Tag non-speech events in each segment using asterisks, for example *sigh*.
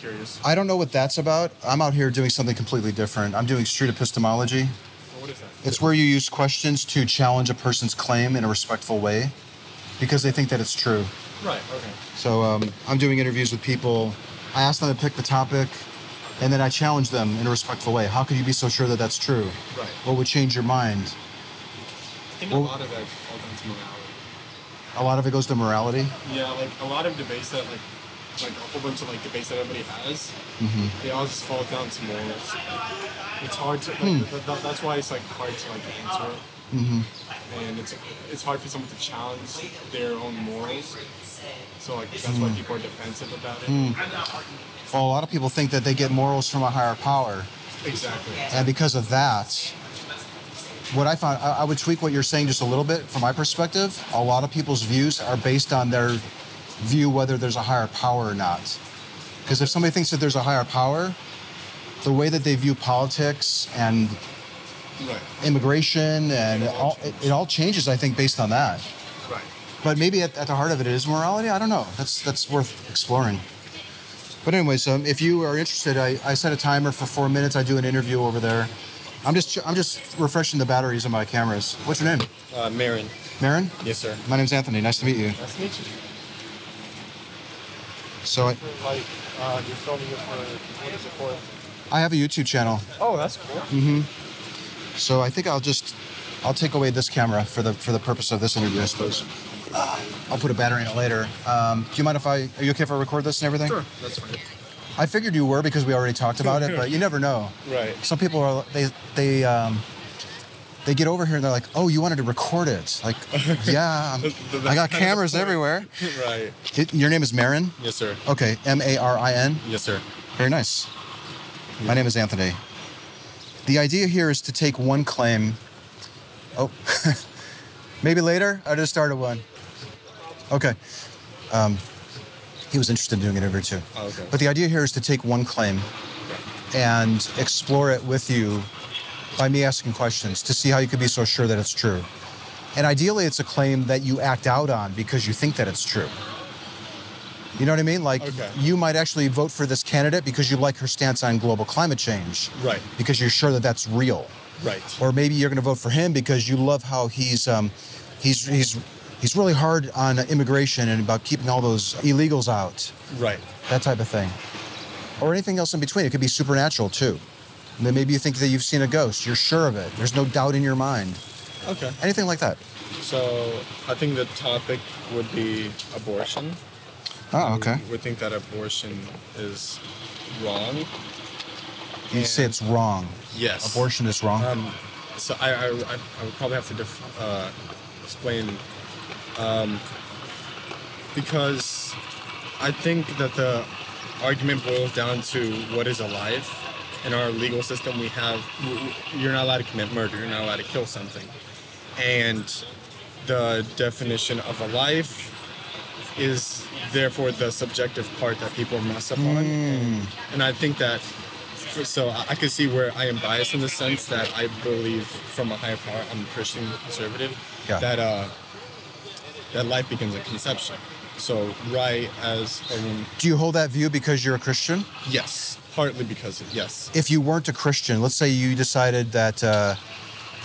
Curious. I don't know what that's about. I'm out here doing something completely different. I'm doing street epistemology. What is that? It's where you use questions to challenge a person's claim in a respectful way because they think that it's true. Right. Okay. So um, I'm doing interviews with people. I ask them to pick the topic, and then I challenge them in a respectful way. How could you be so sure that that's true? Right. What would change your mind? I think Well- a lot of that falls into morality. A lot of it goes to morality. Yeah, like a lot of debates that like like a whole bunch of like debates that everybody has, Mm-hmm. they all just fall down to morals. It's hard to like Hmm. th- th- that's why it's like hard to like answer it. Mm-hmm. And it's it's hard for someone to challenge their own morals. So like that's Hmm. why people are defensive about it. Well, a lot of people think that they get morals from a higher power. Exactly. And because of that, what I found, I, I would tweak what you're saying just a little bit from my perspective. A lot of people's views are based on their view whether there's a higher power or not. Because if somebody thinks that there's a higher power, the way that they view politics and Right. immigration and it all, it, it all changes, I think, based on that. Right. But maybe at, at the heart of it is morality. I don't know. That's that's worth exploring. But anyways, um, if you are interested, I, I set a timer for four minutes. I do an interview over there. I'm just I'm just refreshing the batteries on my cameras. What's your name? Uh, Marin. Marin. Yes, sir. My name's Anthony. Nice to meet you. Nice to meet you. So I, Like, uh, you're filming it for what is it for? I have a YouTube channel. Oh, that's cool. Mhm. So I think I'll just I'll take away this camera for the for the purpose of this interview, I suppose. I'll put a battery in it later. Um, do you mind if I? Are you okay if I record this and everything? Sure, that's fine. I figured you were because we already talked about it, *laughs* but you never know. Right. Some people are they they um, they get over here and they're like, "Oh, you wanted to record it?" Like, *laughs* yeah, I'm, *laughs* Th- th- I got that's kind of the cameras everywhere. *laughs* Right. It- your name is Marin. Yes, sir. Okay, M A R I N. Yes, sir. Very nice. My name is Anthony. The idea here is to take one claim. Oh, maybe later. I just started one. Okay. Um, he was interested in doing an interview too. Oh, okay. But the idea here is to take one claim and explore it with you by me asking questions to see how you could be so sure that it's true. And ideally, it's a claim that you act out on because you think that it's true. You know what I mean? Like, Okay. you might actually vote for this candidate because you like her stance on global climate change. Right. Because you're sure that that's real. Right. Or maybe you're going to vote for him because you love how he's um, he's he's he's really hard on immigration and about keeping all those illegals out right. that type of thing. Or anything else in between. It could be supernatural too. And then maybe you think that you've seen a ghost. You're sure of it. There's no doubt in your mind. Okay. Anything like that. So I think the topic would be abortion. Oh, okay. We think that abortion is wrong. You say it's wrong. Yes. Abortion is wrong. Um, so I, I, I I would probably have to def- uh, explain um, because I think that the argument boils down to what is a life. In our legal system, we have you're not allowed to commit murder. You're not allowed to kill something, and the definition of a life is therefore the subjective part that people mess up on. And, and I think that so I can see where I am biased in the sense that I believe from a higher power, I'm a Christian conservative, Yeah. that uh, that life begins at conception. So right as a woman, Do you hold that view because you're a Christian? yes, partly because of, yes, If you weren't a Christian, let's say you decided that uh,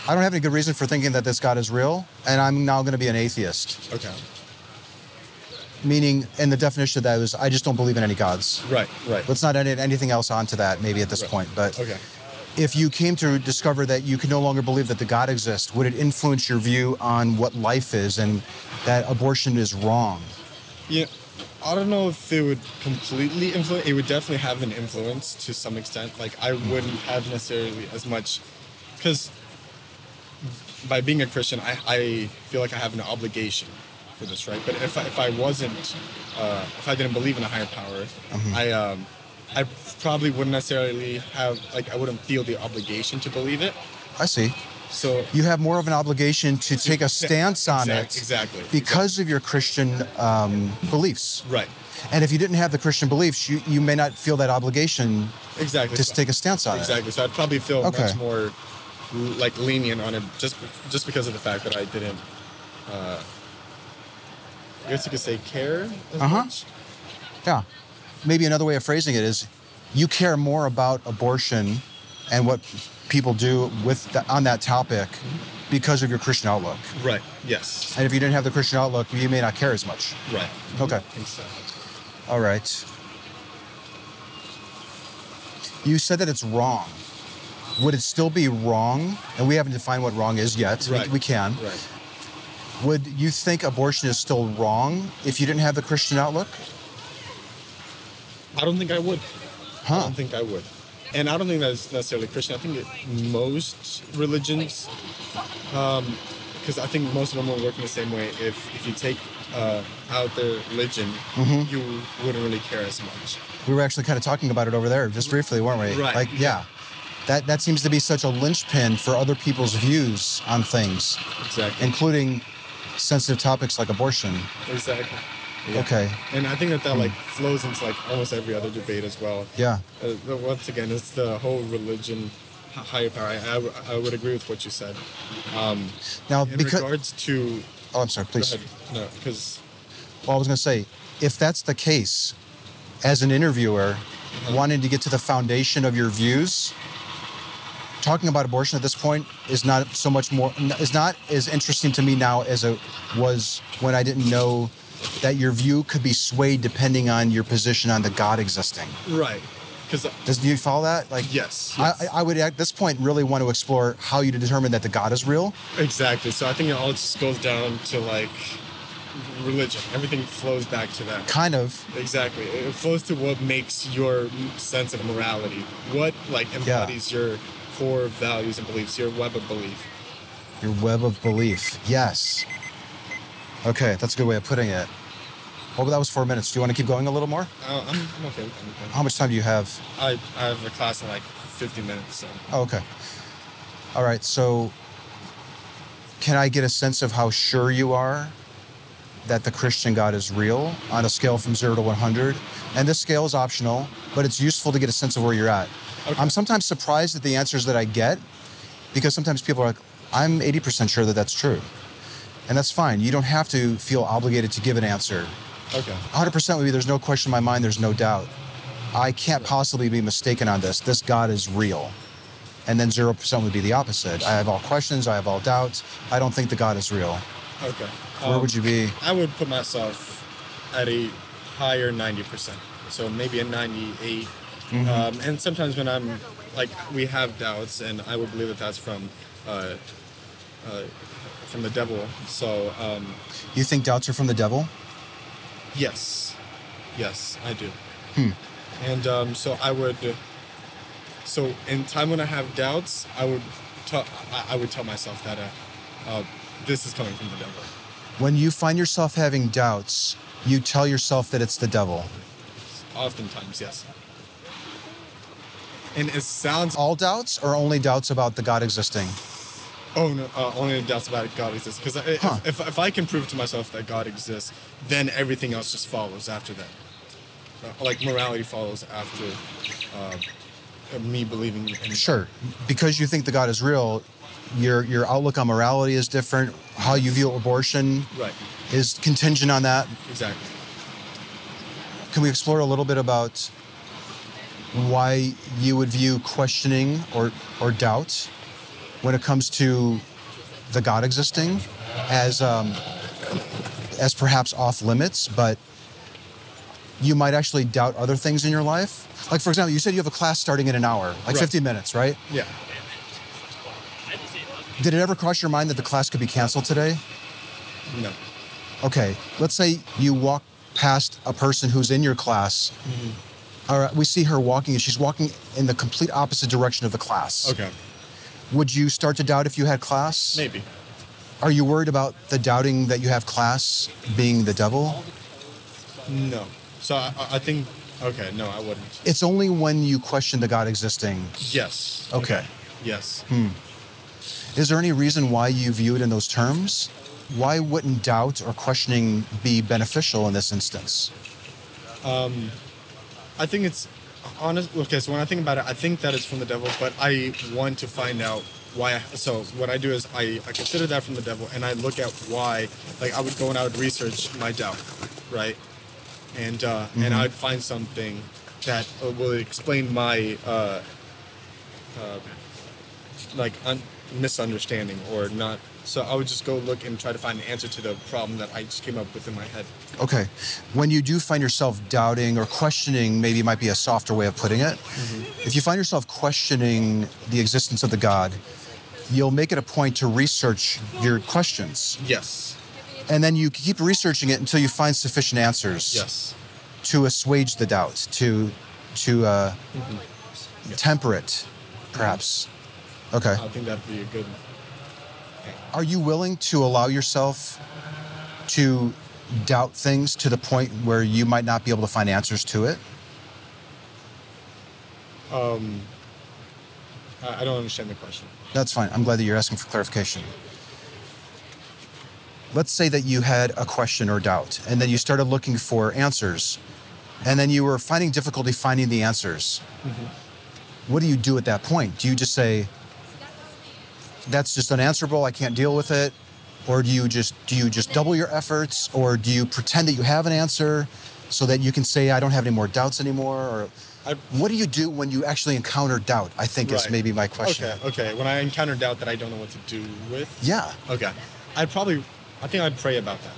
I don't have any good reason for thinking that this God is real, and I'm now going to be an atheist. okay, Meaning, and the definition of that is I just don't believe in any gods. right, right, Let's not edit anything else onto that maybe at this Right. point. But okay. if you came to discover that you can no longer believe that the God exists, would it influence your view on what life is and that abortion is wrong? Yeah, I don't know if it would completely influence. It would definitely have an influence to some extent. Like I wouldn't have necessarily as much, because by being a Christian, I, I feel like I have an obligation for this, right? But if I, if I wasn't, uh, if I didn't believe in a higher power, I um, I probably wouldn't necessarily have like I wouldn't feel the obligation to believe it. I see. So You have more of an obligation to take a stance on Exact- it exactly, because of your Christian um, beliefs. right, And if you didn't have the Christian beliefs, you, you may not feel that obligation exactly. to So- take a stance on exactly. So I'd probably feel Okay. much more like lenient on it just just because of the fact that I didn't. Uh, I guess you could say care as Uh-huh. much. Yeah. Maybe another way of phrasing it is you care more about abortion and what people do with the, on that topic because of your Christian outlook. Right. Yes. And if you didn't have the Christian outlook, you may not care as much. Right. Okay. So. All right. You said that it's wrong. Would it still be wrong? And we haven't defined what wrong is yet. We- Right. We, can. Right. Would you think abortion is still wrong if you didn't have the Christian outlook? I don't think I would. Huh. I don't think I would. And I don't think that's necessarily Christian. I think that most religions, because I think most of them will work in the same way. If if you take uh, out the religion, Mm-hmm. you wouldn't really care as much. We were actually kind of talking about it over there just briefly, weren't we? Right. Like, yeah. That, that seems to be such a linchpin for other people's views on things, Exactly. including sensitive topics like abortion. exactly. Yeah. Okay. And I think that that like flows into like almost every other debate as well. Yeah. Uh, once again, it's the whole religion, higher power. I, I I would agree with what you said. Um, Now, in because. regards to, Oh, I'm sorry, go please. ahead. No, because Well, I was going to say, if that's the case, as an interviewer, wanting to get to the foundation of your views, talking about abortion at this point is not so much more is not as interesting to me now as it was when I didn't know that your view could be swayed depending on your position on the God existing. right, because uh, Does do you follow that? Like, yes, yes. I I would at this point really want to explore how you determine that the God is real. exactly. So I think it all just goes down to like religion. Everything flows back to that. Kind of. Exactly. It flows to what makes your sense of morality. What like embodies your core values and beliefs, your web of belief. Your web of belief. Yes. Okay, that's a good way of putting it. Well, that was four minutes. Do you want to keep going a little more? Uh, I'm, I'm okay. How much time do you have? I, I have a class in like 50 minutes. So. Oh, okay. All right. So, can I get a sense of how sure you are that the Christian God is real on a scale from zero to 100? And this scale is optional, but it's useful to get a sense of where you're at. Okay. I'm sometimes surprised at the answers that I get because sometimes people are like, I'm 80% sure that that's true. And that's fine. You don't have to feel obligated to give an answer. Okay. 100% would be there's no question in my mind, there's no doubt. I can't possibly be mistaken on this. This God is real. And then 0% would be the opposite. I have all questions, I have all doubts. I don't think the God is real. Okay. Where Um, would you be? I would put myself at a higher 90%. So maybe a 98. Mm-hmm. Um, and sometimes when I'm like, we have doubts, and I would believe that that's from. Uh, uh, from the devil. So, um, You think doubts are from the devil? yes. Yes, I do. Hmm. And um, so I would. So in time when I have doubts, I would, t- I I would tell myself that uh, uh, this is coming from the devil. When you find yourself having doubts, you tell yourself that it's the devil. Oftentimes, yes. And it sounds. All doubts or only doubts about the God existing? Oh no! Uh, only the doubts about God exists. Because if, Huh. if, if I can prove to myself that God exists, then everything else just follows after that. Uh, like morality follows after uh, me believing in. Sure. Because you think the God is real, your your outlook on morality is different. How you view abortion Right. is contingent on that. Exactly. Can we explore a little bit about why you would view questioning or, or doubt when it comes to the God existing as um, as perhaps off limits, but you might actually doubt other things in your life? Like, for example, you said you have a class starting in an hour, like Right. 50 minutes, right? Yeah. Did it ever cross your mind that the class could be canceled today? No. Okay, let's say you walk past a person who's in your class. All right, we see her walking, and she's walking in the complete opposite direction of the class. Okay. Would you start to doubt if you had class? Maybe. Are you worried about the doubting that you have class being the devil? No. So I, I- think Okay, no, I wouldn't. It's only when you question the God existing. Yes. Okay. Yes. Hmm. Is there any reason why you view it in those terms? Why wouldn't doubt or questioning be beneficial in this instance? Um, I think it's honest. Okay, so when I think about it, I think that it's from the devil, but I want to find out why. I, so what I do is I, I consider that from the devil, and I look at why. Like I would go and I would research my doubt, right? And uh, and I'd find something that uh, will explain my uh, uh, like un- misunderstanding or not. So I would just go look and try to find an answer to the problem that I just came up with in my head. Okay. When you do find yourself doubting or questioning, maybe it might be a softer way of putting it. If you find yourself questioning the existence of the God, you'll make it a point to research your questions. Yes. And then you keep researching it until you find sufficient answers Yes. to assuage the doubt, to to uh, temper it, perhaps. Okay. I think that'd be a good. Are you willing to allow yourself to doubt things to the point where you might not be able to find answers to it? I, I don't understand the question. That's fine. I'm glad that you're asking for clarification. Let's say that you had a question or doubt, and then you started looking for answers, and then you were finding difficulty finding the answers. Mm-hmm. What do you do at that point? Do you just say, "That's just unanswerable. I can't deal with it," or do you just do you just double your efforts, or do you pretend that you have an answer so that you can say, "I don't have any more doubts anymore"? Or I, what do you do when you actually encounter doubt? I think is maybe my question. Okay, okay. When I encounter doubt that I don't know what to do with, Yeah. okay, I'd probably, I think I'd pray about that.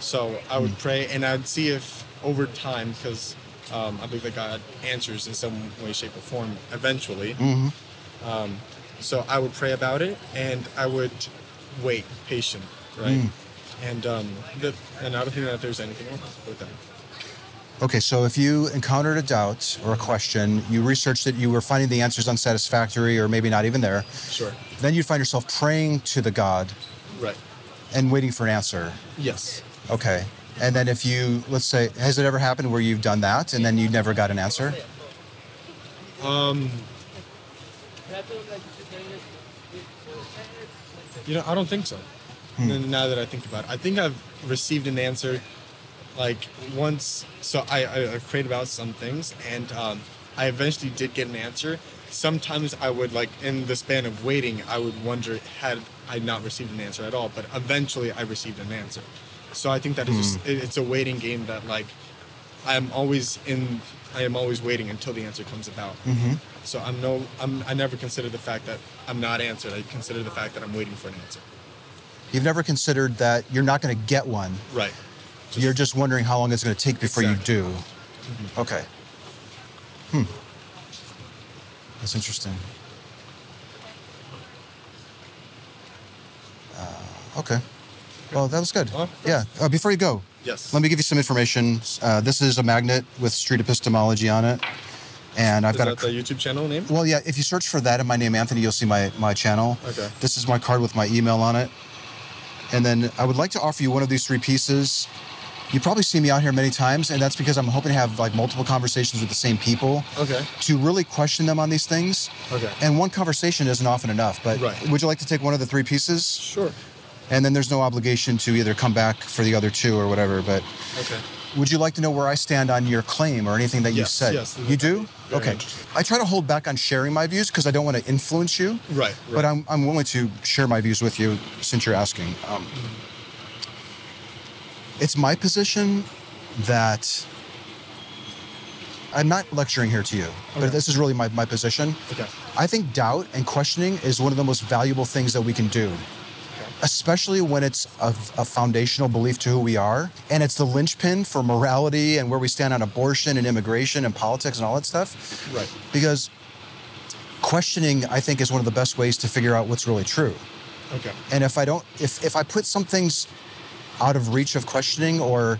So I would pray and I'd see if over time, because um, I believe that God answers in some way, shape, or form eventually. hmm Um, so I would pray about it and I would wait, patient, right? Mm. And um, the, and I don't think that there's anything wrong with that. Okay, so if you encountered a doubt or a question, you researched it, you were finding the answers unsatisfactory or maybe not even there, Sure. then you'd find yourself praying to the God Right. and waiting for an answer. Yes. Okay. And then if you, let's say, has it ever happened where you've done that and then you never got an answer? Um, you know, I don't think so. Hmm. Now that I think about it, I think I've received an answer like once. So I, I, I prayed about some things and um, I eventually did get an answer. Sometimes I would, like, in the span of waiting, I would wonder had I not received an answer at all, but eventually I received an answer. So I think that it's just, it- it's a waiting game that, like, I'm always in. I am always waiting until the answer comes about. Mm-hmm. So I'm no. I'm. I never consider the fact that I'm not answered. I consider the fact that I'm waiting for an answer. You've never considered that you're not going to get one. Right. you're just wondering how long it's going to take before Exactly. you do. Okay. Hmm. That's interesting. Uh, okay. Well, that was good. Yeah. Uh, before you go, Yes. let me give you some information. Uh, this is a magnet with street epistemology on it, and I've Is got a. the YouTube channel name? Well, yeah. If you search for that and my name Anthony, you'll see my my channel. Okay. This is my card with my email on it, and then I would like to offer you one of these three pieces. You probably see me out here many times, and that's because I'm hoping to have like multiple conversations with the same people Okay. to really question them on these things. Okay. And one conversation isn't often enough. But Right. would you like to take one of the three pieces? Sure. And then there's no obligation to either come back for the other two or whatever. But Okay. would you like to know where I stand on your claim or anything that you said? yes, You do? okay. I try to hold back on sharing my views because I don't want to influence you. Right. right. But I'm, I'm willing to share my views with you since you're asking. Um, it's my position that I'm not lecturing here to you, but this is really my, my position. Okay. I think doubt and questioning is one of the most valuable things that we can do, especially when it's a, a foundational belief to who we are. And it's the linchpin for morality and where we stand on abortion and immigration and politics and all that stuff. Right. Because questioning, I think, is one of the best ways to figure out what's really true. Okay. And if I don't, if, if I put some things out of reach of questioning or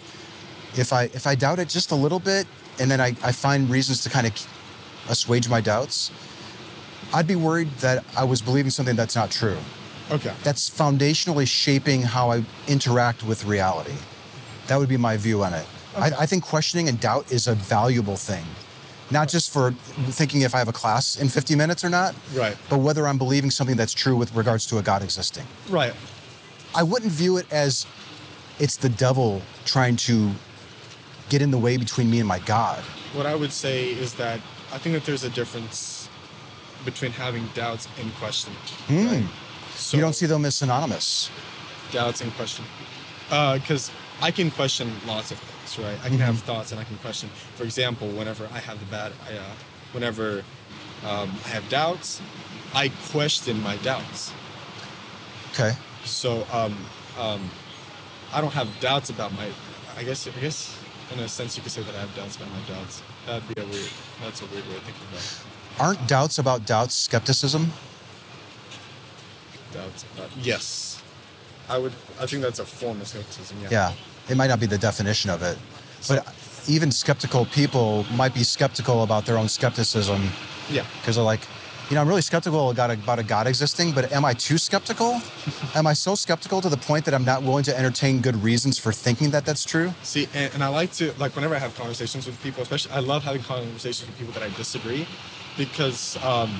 if I if I doubt it just a little bit and then I, I find reasons to kind of assuage my doubts, I'd be worried that I was believing something that's not true. Okay. That's foundationally shaping how I interact with reality. That would be my view on it. I, I think questioning and doubt is a valuable thing, not just for thinking if I have a class in 50 minutes or not, Right. but whether I'm believing something that's true with regards to a God existing. Right. I wouldn't view it as it's the devil trying to get in the way between me and my God. What I would say is that I think that there's a difference between having doubts and questioning. Right? Hmm. So you don't see them as synonymous. doubts and question. Because I can question lots of things, right? I can have thoughts and I can question. For example, whenever I have the bad, I, uh, whenever um, I have doubts, I question my doubts. Okay. So um, um, I don't have doubts about my. I guess I guess in a sense you could say that I have doubts about my doubts. That'd be a weird. That's a weird way of thinking about it. Aren't doubts about doubts skepticism? Doubts about. Yes, I would. I think that's a form of skepticism. Yeah. Yeah. It might not be the definition of it, but even skeptical people might be skeptical about their own skepticism Yeah. because they're like, you know, I'm really skeptical about a, about a God existing, but am I too skeptical? *laughs* am I so skeptical to the point that I'm not willing to entertain good reasons for thinking that that's true? See, and, and I like to like whenever I have conversations with people, especially I love having conversations with people that I disagree, because um,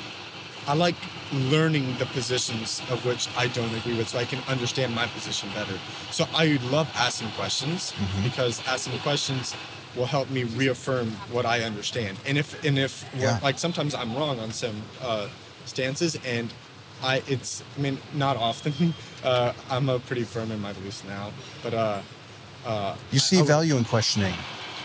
I like learning the positions of which I don't agree with, so I can understand my position better. So I love asking questions because asking questions will help me reaffirm what I understand. And if and if Yeah. like sometimes I'm wrong on some uh, stances, and I it's I mean not often. *laughs* Uh, I'm a pretty firm in my beliefs now, but. Uh, uh, You see I- I- value in questioning.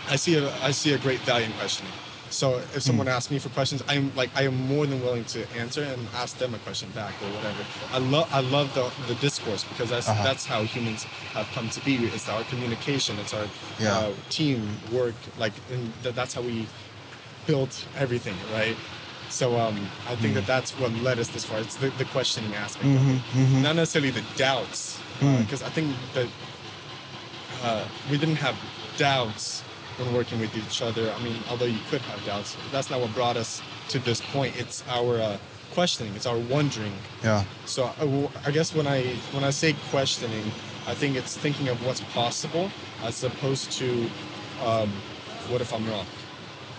I see a I see a great value in questioning. So if someone Hmm. asks me for questions, I'm like I am more than willing to answer and ask them a question back or whatever. I love I love the, the discourse because that's Uh-huh. that's how humans have come to be. It's our communication. It's our Yeah. uh, team work. Like and th- that's how we built everything, right? So um, I think Hmm. that that's what led us this far. It's the, the questioning aspect Mhm, it, mhm. not necessarily the doubts, Hmm. because I think that uh, we didn't have doubts when working with each other. I mean, although you could have doubts, that's not what brought us to this point. It's our uh, questioning. It's our wondering. Yeah. So I guess when I when I say questioning, I think it's thinking of what's possible as opposed to um, what if I'm wrong.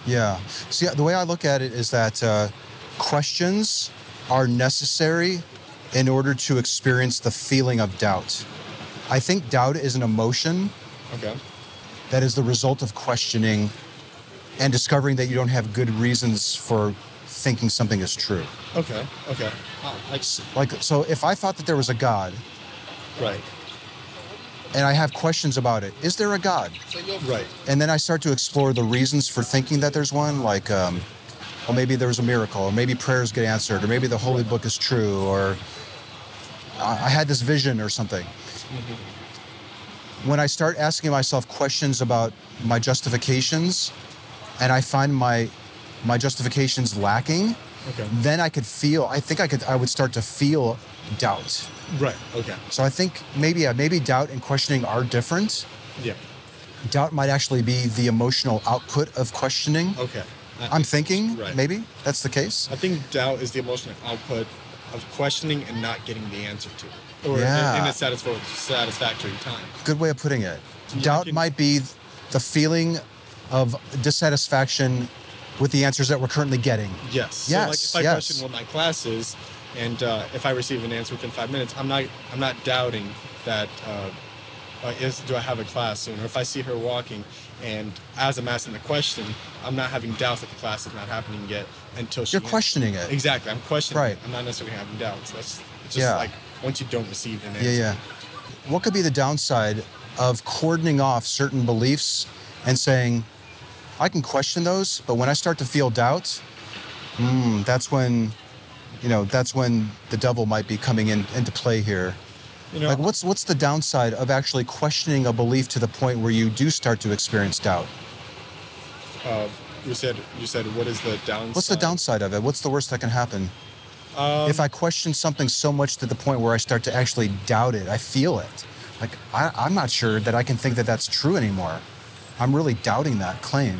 Yeah. See, the way I look at it is that uh, questions are necessary in order to experience the feeling of doubt. I think doubt is an emotion Okay. That is the result of questioning and discovering that you don't have good reasons for thinking something is true. Okay. Okay. I, Like, so if I thought that there was a God right. and I have questions about it, is there a God? Right. And then I start to explore the reasons for thinking that there's one, like, um, well, maybe there was a miracle, or maybe prayers get answered, or maybe the holy book is true, or I I had this vision or something. When I start asking myself questions about my justifications, and I find my my justifications lacking, Okay. then I could feel. I think I could. I would start to feel doubt. Right. Okay. So I think maybe yeah, maybe doubt and questioning are different. Yeah. Doubt might actually be the emotional output of questioning. Okay. I'm thinking Right. maybe that's the case. I think doubt is the emotional output of questioning and not getting the answer to it, or in- Yeah. in, a satisfactory, satisfactory time. Good way of putting it. Doubt can- might be the feeling of dissatisfaction with the answers that we're currently getting. Yes. so like Yes, if I yes. question what my class is, and uh, if I receive an answer within five minutes, I'm not I'm not doubting that. Uh, uh, is do I have a class soon? Or if I see her walking, and as I'm asking the question, I'm not having doubts that the class is not happening yet until she. You're questioning it. Exactly, I'm questioning. Right. It. I'm not necessarily having doubts. That's it's just Yeah. like once you don't receive an answer. Yeah, yeah. What could be the downside of cordoning off certain beliefs and saying, I can question those, but when I start to feel doubt, hmm, that's when, you know, that's when the devil might be coming in into play here. You know, Like, what's what's the downside of actually questioning a belief to the point where you do start to experience doubt? uh, you said you said what is the downside? What's the downside of it? What's the worst that can happen? Um, if I question something so much to the point where I start to actually doubt it, I feel it. Like I, I'm not sure that I can think that that's true anymore. I'm really doubting that claim.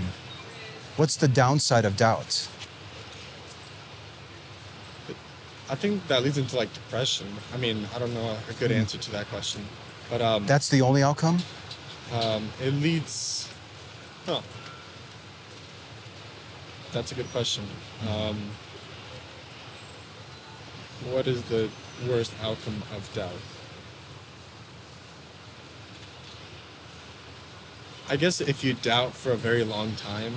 What's the downside of doubt? I think that leads into like depression. I mean, I don't know a good Hmm. answer to that question, but um, That's the only outcome. um, it leads. Huh. That's a good question. Um, what is the worst outcome of doubt? I guess if you doubt for a very long time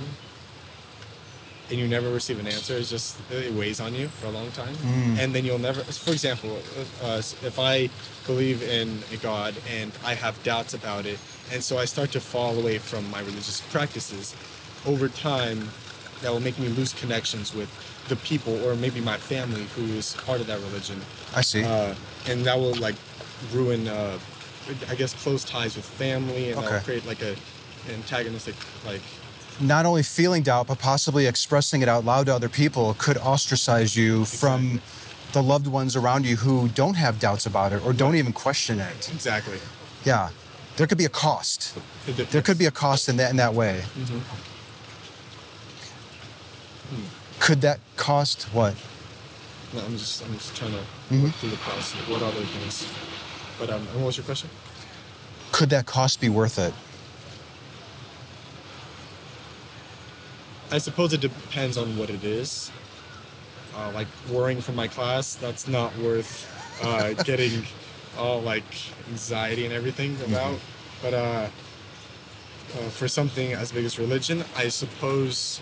and you never receive an answer, it's just it weighs on you for a long time, and then you'll never. For example, uh, if I believe in a God and I have doubts about it, and so I start to fall away from my religious practices, over time, that will make me lose connections with the people or maybe my family who is part of that religion I see. uh, and that will like ruin uh, i guess close ties with family and that will create like a antagonistic like Not only feeling doubt, but possibly expressing it out loud to other people could ostracise you from the loved ones around you who don't have doubts about it or don't even question it. exactly Yeah. There could be a cost. There could be a cost in that in that way. Mhm. Could that cost what? no, i'm just i'm just trying to Mhm. work through the process what other things but um what was your question Could that cost be worth it? I suppose it depends on what it is. Uh, like worrying for my class that's not worth uh, *laughs* getting all like anxiety and everything about. But uh, uh, for something as big as religion i suppose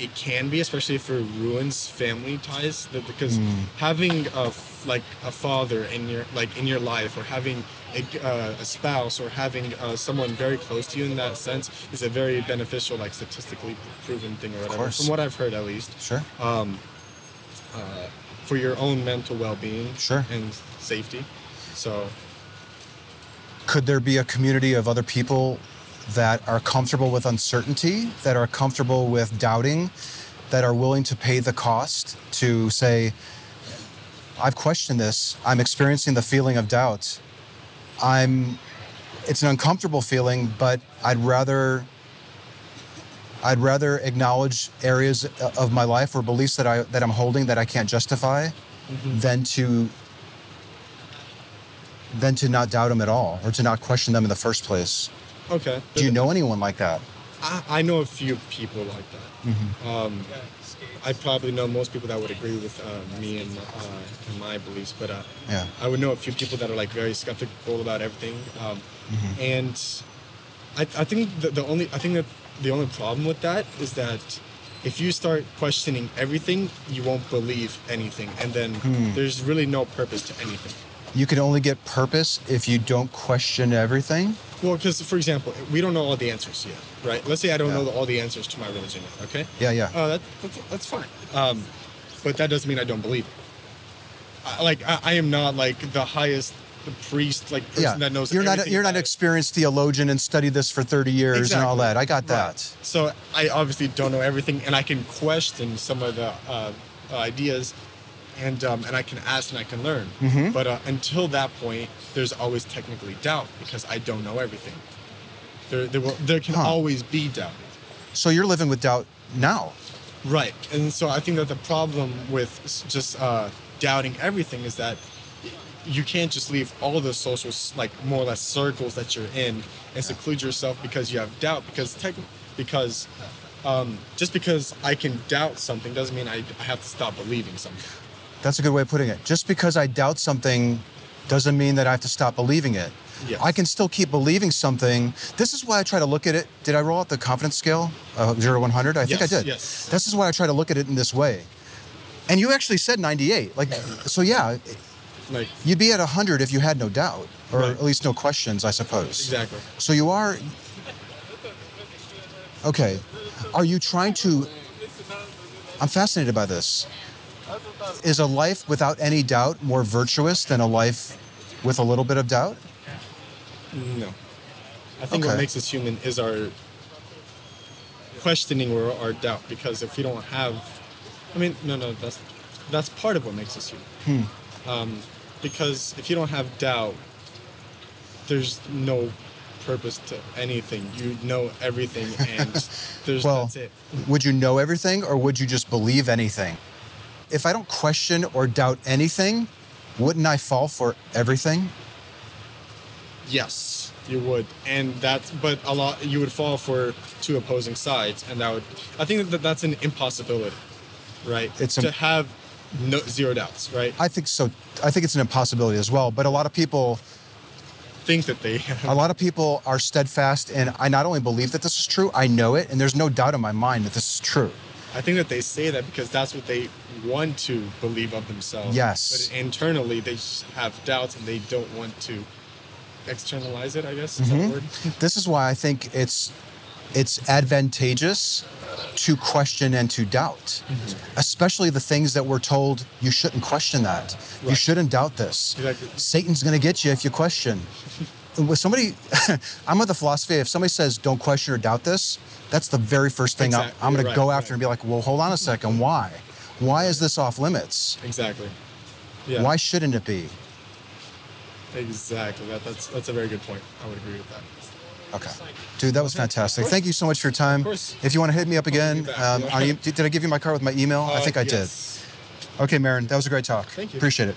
it can be especially if it ruins family ties that- because having a like a father in your like in your life or having a, uh, a spouse or having uh, someone very close to you in that sense is a very beneficial like statistically proven thing or whatever from what i've heard at least Sure. for your own mental well-being Sure. and safety so Could there be a community of other people that are comfortable with uncertainty, that are comfortable with doubting, that are willing to pay the cost to say, I've questioned this, I'm experiencing the feeling of doubt. I'm it's an uncomfortable feeling, but I'd rather I'd rather acknowledge areas of my life or beliefs that I that I'm holding that I can't justify mm-hmm. than to than to not doubt them at all or to not question them in the first place. Okay Do you know anyone like that? I, I know a few people like that. Mm-hmm. Um, I probably know most people that would agree with uh, me and, uh, and my beliefs, but uh, Yeah. I would know a few people that are like very skeptical about everything. Um, Mm-hmm. And I, I think the, the only I think that the only problem with that is that if you start questioning everything, you won't believe anything, and then Hmm. there's really no purpose to anything. You can only get purpose if you don't question everything. Well, because for example, we don't know all the answers yet, right? Let's say I don't Yeah. know all the answers to my religion yet, okay? Yeah, yeah. Uh, that, that's, that's fine. Um, but that doesn't mean I don't believe it. I, like I, I am not like the highest the priest, like person yeah. that knows. you're not you're not an experienced theologian and studied this for 30 years and all that. I got Right. that. So I obviously don't know everything, and I can question some of the uh, ideas, and um, and I can ask and I can learn. Mm-hmm. But uh, until that point, there's always technically doubt because I don't know everything. There, there, will, there can Huh. always be doubt. So you're living with doubt now. Right. And so I think that the problem with just uh, doubting everything is that you can't just leave all the social, like more or less circles that you're in and seclude yourself because you have doubt. Because tech, because um, just because I can doubt something doesn't mean I, I have to stop believing something. That's a good way of putting it. Just because I doubt something doesn't mean that I have to stop believing it. Yes. I can still keep believing something. This is why I try to look at it. Did I roll out the confidence scale, uh, zero to 100? I think I did. yes. This is why I try to look at it in this way. And you actually said 98. Like, so yeah, Like you'd be at 100 if you had no doubt, or Right. at least no questions, I suppose. exactly. So you are. Okay. Are you trying to. I'm fascinated by this. Is a life without any doubt more virtuous than a life with a little bit of doubt? No. I think what makes us human is our questioning or our doubt. Because if we don't have, I mean, no, no, that's that's part of what makes us human. Um, because if you don't have doubt, there's no purpose to anything. You know everything, and *laughs* there's Well, that's it. would you know everything or would you just believe anything? If I don't question or doubt anything, wouldn't I fall for everything? Yes, you would, and that's but a lot you would fall for two opposing sides, and that would I think that that's an impossibility, right? It's to a- have no zero doubts, right? I think so. I think it's an impossibility as well. But a lot of people, think that they a lot of people are steadfast, and I not only believe that this is true, I know it, and there's no doubt in my mind that this is true. I think that they say that because that's what they want to believe of themselves. Yes. But internally, they have doubts and they don't want to externalize it. I guess is Mm-hmm. that word? *laughs* This is why I think it's it's advantageous to question and to doubt, especially the things that we're told you shouldn't question that. You shouldn't doubt this. Exactly. Satan's going to get you if you question. *laughs* With somebody, *laughs* I'm of the philosophy if somebody says don't question or doubt this, that's the very first thing I'm- I'm going to right, go right. after and be like, well, hold on a second, why? Why is this off limits? Exactly. Yeah. Why shouldn't it be? Exactly. That, that's that's a very good point. I would agree with that. Okay. Dude, that was fantastic. Thank you so much for your time. course. If you want to hit me up again, um, you- did I give you my card with my email? I Uh, think I yes. did. Okay, Marin, that was a great talk. Thank you. Appreciate it.